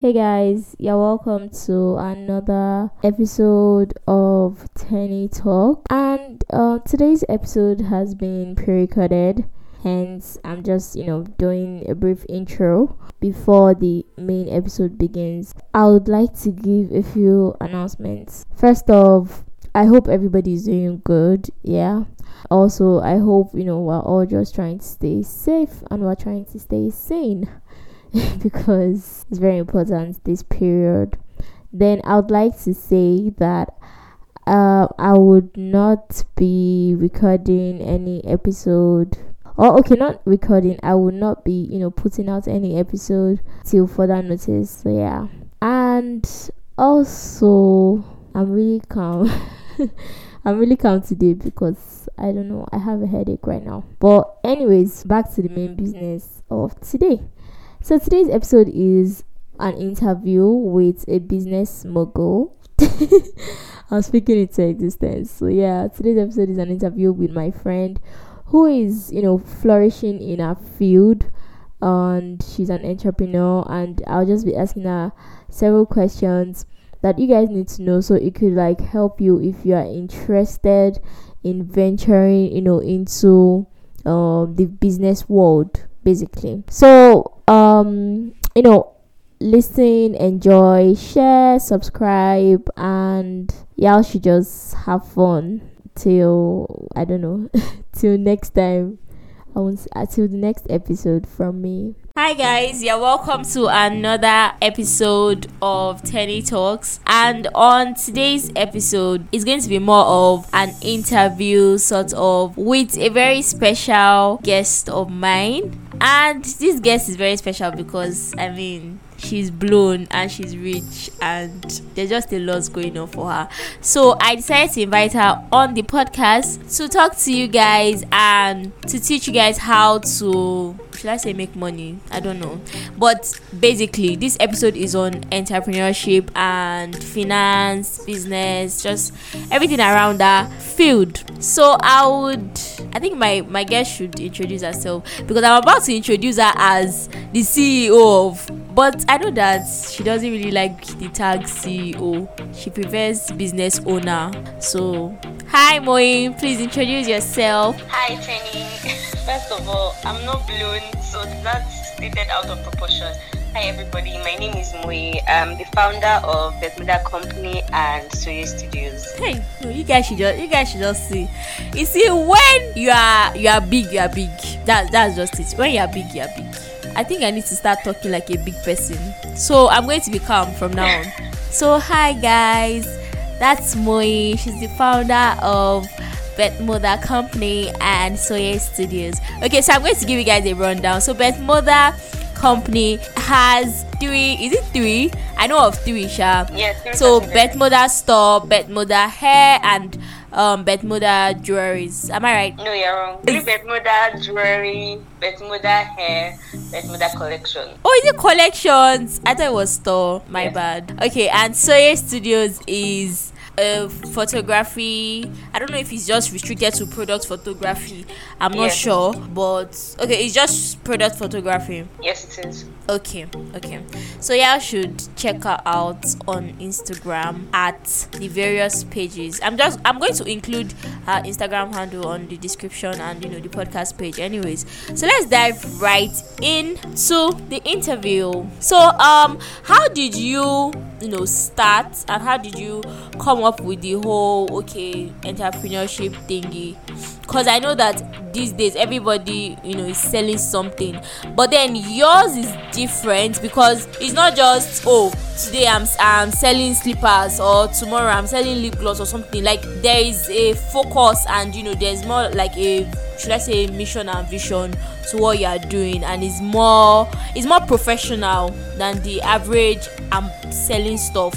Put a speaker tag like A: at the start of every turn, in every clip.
A: Hey guys, you're welcome to another episode of Teni Talk. And uh, today's episode has been pre recorded, hence, I'm just you know doing a brief intro before the main episode begins. I would like to give a few announcements. First off, I hope everybody's doing good, yeah. Also, I hope you know we're all just trying to stay safe and we're trying to stay sane. because it's very important this period. Then I would like to say that uh, I would not be recording any episode. Or okay, not recording. I would not be, you know, putting out any episode till further notice. So yeah, and also I'm really calm. I'm really calm today because I don't know. I have a headache right now. But anyways, back to the main business of today. So today's episode is an interview with a business mogul. I'm speaking into existence. So yeah, today's episode is an interview with my friend who is, you know, flourishing in her field and she's an entrepreneur and I'll just be asking her several questions that you guys need to know so it could like help you if you are interested in venturing, you know, into uh, the business world basically. So um you know listen enjoy share subscribe and y'all should just have fun till i don't know till next time I won't until the next episode from me.
B: Hi guys, you're welcome to another episode of Teni Talks. And on today's episode, it's going to be more of an interview, sort of, with a very special guest of mine. And this guest is very special because I mean she's blown and she's rich and there's just a lot going on for her. So i decided to invite her on the podcast to talk to you guys and to teach you guys how to should I say make money? I don't know. But basically, this episode is on entrepreneurship and finance, business, just everything around that field. So I would, I think my my guest should introduce herself because I'm about to introduce her as the CEO of. But I know that she doesn't really like the tag CEO. She prefers business owner. So, hi Moe, please introduce yourself.
C: Hi Teni. First of all, I'm not blown, so that's stated out of proportion. Hi everybody, my name is Moe. I'm the founder of Bethmoda Company and Soye Studios.
B: Hey, you guys should just you guys should just see. You see, when you are you are big, you are big. That that's just it. When you are big, you are big. I think I need to start talking like a big person. So I'm going to be calm from now on. So hi guys, that's Moe. She's the founder of Bethmoda Company and Soye Studios. Okay, so I'm going to give you guys a rundown. So Bethmoda Company has three. Is it three? I know of three, Sha.
C: Yes.
B: So Bethmoda Store, Bethmoda Hair, and um Bethmoda jewelries. Am I right?
C: No, you're wrong. Bethmoda jewelry, Bethmoda hair, Bethmoda collection.
B: Oh, is it collections? I thought it was store. My yes. bad. Okay, and Soye Studios is uh, photography. I don't know if it's just restricted to product photography. I'm not sure, but okay, it's just product photography.
C: Yes, it is.
B: Okay, okay. So y'all should check her out on Instagram at the various pages. I'm just I'm going to include her Instagram handle on the description and you know the podcast page. Anyways, so let's dive right into the interview. So um, how did you you know start and how did you come up with the whole okay entrepreneurship thingy because i know that these days everybody you know is selling something. But then yours is different because it's not just oh today i'm i'm selling slippers or tomorrow i'm selling lip gloss or something. Like there is a focus and you know there's more like a should i say mission and vision to what you are doing. And it's more it's more professional than the average i'm selling stuff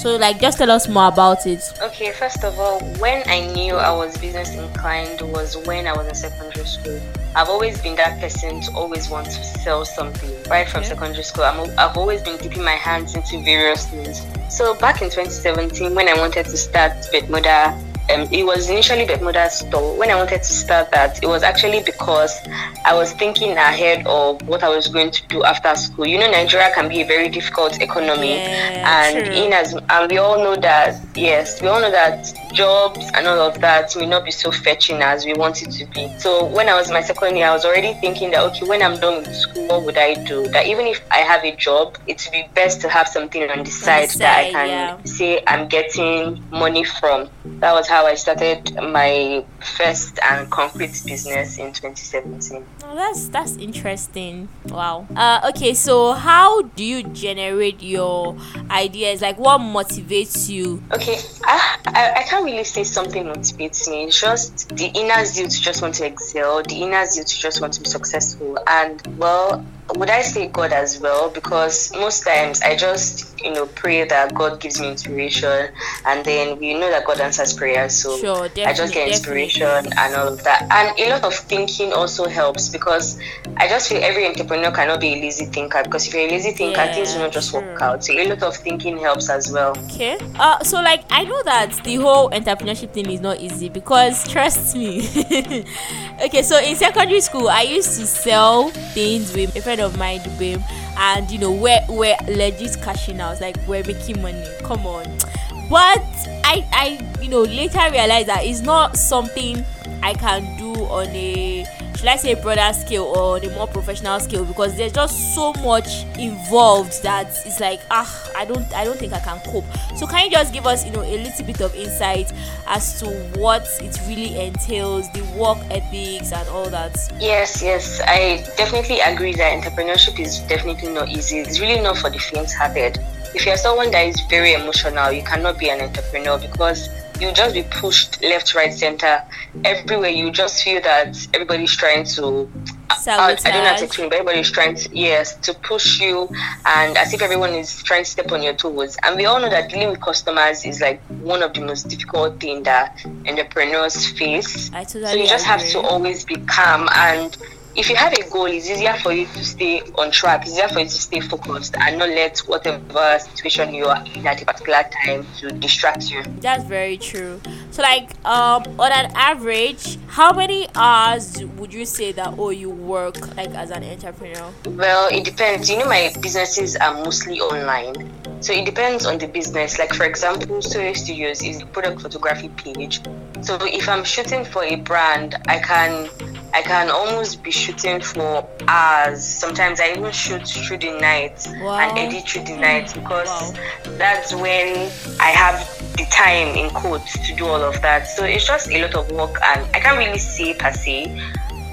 B: so like just tell us more about it
C: okay first of all when i knew i was business inclined was when i was in secondary school I've always been that person to always want to sell something right from secondary school. i have always been dipping my hands into various things. So back in 2017, when I wanted to start Bethmoda um, it was initially Bethmoda's store. When I wanted to start that, it was actually because I was thinking ahead of what I was going to do after school. You know, Nigeria can be a very difficult economy,
B: Yeah,
C: and
B: true.
C: in as and we all know that yes, we all know that jobs and all of that may not be so fetching as we want it to be. So when I was in my second year, I was already thinking that okay, when I'm done with school, what would I do? That even if I have a job, it would be best to have something on the side that I can
B: yeah.
C: say I'm getting money from. That was how I started my first and concrete business in 2017.
B: Oh, that's that's interesting. Wow. Uh, okay, so how do you generate your ideas? Like, what motivates you?
C: Okay, I, I, I can't really say something motivates me. It's just the inner zeal to just want to excel, the inner zeal to just want to be successful. And well, would I say God as well? Because most times I just, you know, pray that God gives me inspiration, and then we know that God answers prayers. So
B: Sure,
C: I just get inspiration and all of that. And a lot of thinking also helps because I just feel every entrepreneur cannot be a lazy thinker because if you're a lazy thinker,
B: Yeah,
C: things will not just work out. So a lot of thinking helps as well.
B: Okay. Uh, so like I know that the whole entrepreneurship thing is not easy because trust me. okay, so in secondary school, I used to sell things with a friend of mine, Dubem, and you know we're we're legit cashing out, like we're making money. Come on, but I I you know later realized that it's not something I can do on a I say broader scale or a more professional scale because there's just so much involved that it's like ah I don't I don't think I can cope. So can you just give us you know a little bit of insight as to what it really entails, the work ethics and all that?
C: Yes, yes, I definitely agree that entrepreneurship is definitely not easy. It's really not for the faint-hearted. If you're someone that is very emotional, you cannot be an entrepreneur because you just be pushed left, right, center, everywhere. You just feel that everybody's trying to. I, I don't know how to explain, but everybody's trying to yes to push you, and as if everyone is trying to step on your toes. And we all know that dealing with customers is like one of the most difficult thing that entrepreneurs face.
B: I totally
C: So you just have to always be calm and if you have a goal, it's easier for you to stay on track. It's easier for you to stay focused and not let whatever situation you are in at a particular time to distract you.
B: That's very true. So like um on an average, how many hours would you say that oh you work like as an entrepreneur?
C: Well, it depends. You know, my businesses are mostly online. So it depends on the business. Like for example, Soye Studios is a product photography page. So if I'm shooting for a brand, I can I can almost be shooting for hours. Sometimes I even shoot through the night
B: Wow.
C: and edit through the night because
B: Wow.
C: that's when I have the time in quotes to do all of that. So it's just a lot of work and I can't really say per se.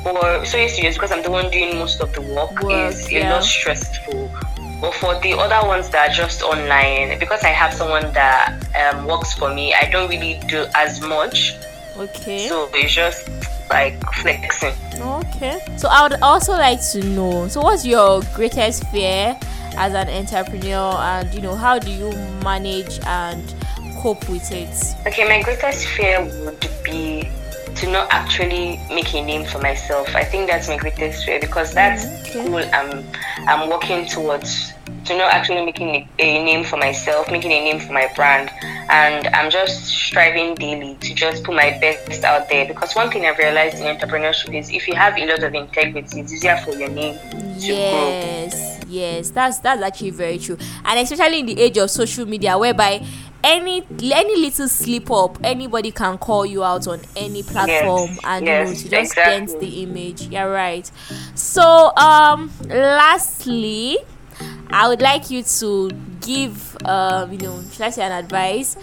C: For Soye Studios, because I'm the one doing most of the work,
B: Work,
C: is a
B: yeah.
C: lot stressful. But for the other ones that are just online, because I have someone that um, works for me, I don't really do as much.
B: Okay.
C: So it's just like flexing.
B: Okay. So I would also like to know. So what's your greatest fear as an entrepreneur, and you know how do you manage and cope with it?
C: Okay, my greatest fear would be to not actually make a name for myself. I think that's my greatest fear because that's mm,
B: Okay.
C: the goal I'm I'm working towards. To not actually making a, a name for myself, making a name for my brand, and I'm just striving daily to just put my best out there. Because one thing I've realized in entrepreneurship is if you have a lot of integrity, it's easier for your name to grow.
B: Yes, yes, that's that's actually very true, and especially in the age of social media, whereby any any little slip up, anybody can call you out on any platform,
C: Yes,
B: and you know to just
C: exactly.
B: dent the image. You're right. So, um, lastly, I would like you to give, um, you know, should I say an advice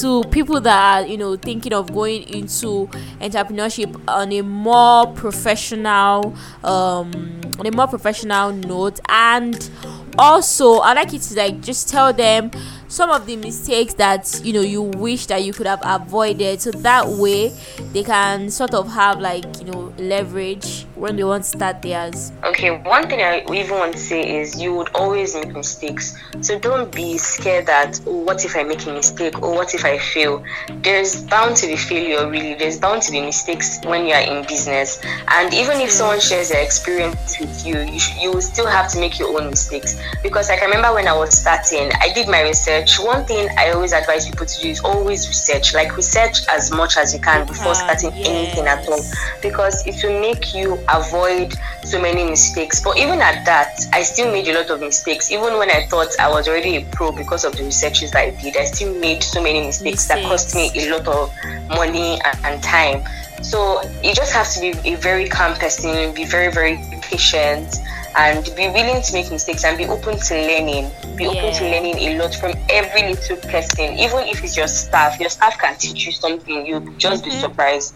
B: to people that are, you know, thinking of going into entrepreneurship on a more professional, um, on a more professional note, and also I'd like you to like just tell them some of the mistakes that you know you wish that you could have avoided, so that way they can sort of have like you know leverage when they want to start theirs?
C: Okay, one thing I even want to say is you would always make mistakes. So don't be scared that, oh, what if I make a mistake? Or what if I fail? There's bound to be failure, really. There's bound to be mistakes when you are in business. And even if someone shares their experience with you, you, sh- you will still have to make your own mistakes. Because like, I remember when I was starting, I did my research. One thing I always advise people to do is always research. Like, research as much as you can before starting anything at all because it will make you avoid so many mistakes. But even at that, I still made a lot of mistakes. Even when I thought I was already a pro because of the researches that I did, I still made so many mistakes, that cost me a lot of money and, and time. So you just have to be a very calm person, be very, very patient, and be willing to make mistakes and be open to learning. Be open to learning a lot from every little person, even if it's your staff. Your staff can teach you something, you'll just be
B: Mhm.
C: surprised.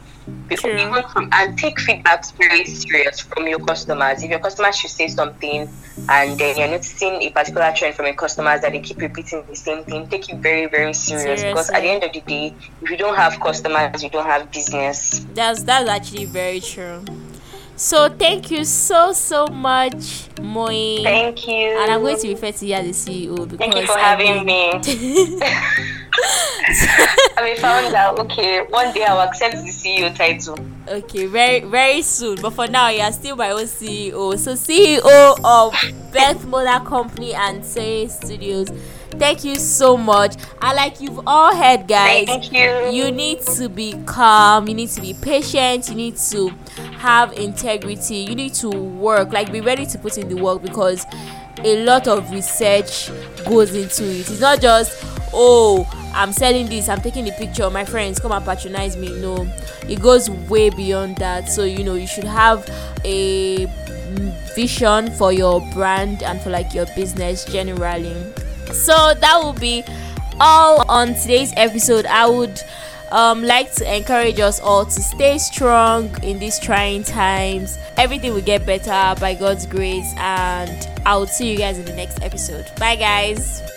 C: Be-
B: True.
C: Even from, and take feedbacks very serious from your customers. If your customers should say something and then you're noticing a particular trend from your customers that they keep repeating the same thing, take it very, very serious. Because at the end of the day, if you don't have customers, you don't have business.
B: That's that's actually very true. So thank you so so much, Moi.
C: Thank you.
B: and I'm going to refer to you as the CEO because
C: Thank you for having me. I found out, okay, one day I'll accept the CEO title.
B: Okay, very very soon. But for now, you are still my own CEO. So CEO of Bethmoda Company and Soye Studios. Thank you so much. And like you've all heard, guys,
C: Thank you.
B: you need to be calm. You need to be patient. You need to have integrity. You need to work. Like be ready to put in the work because a lot of research goes into it. It's not just oh I'm selling this. I'm taking the picture. My friends come and patronize me. No, it goes way beyond that. So you know you should have a vision for your brand and for like your business generally. So that will be all on today's episode. I would um, like to encourage us all to stay strong in these trying times. Everything will get better by God's grace, and I will see you guys in the next episode. Bye, guys.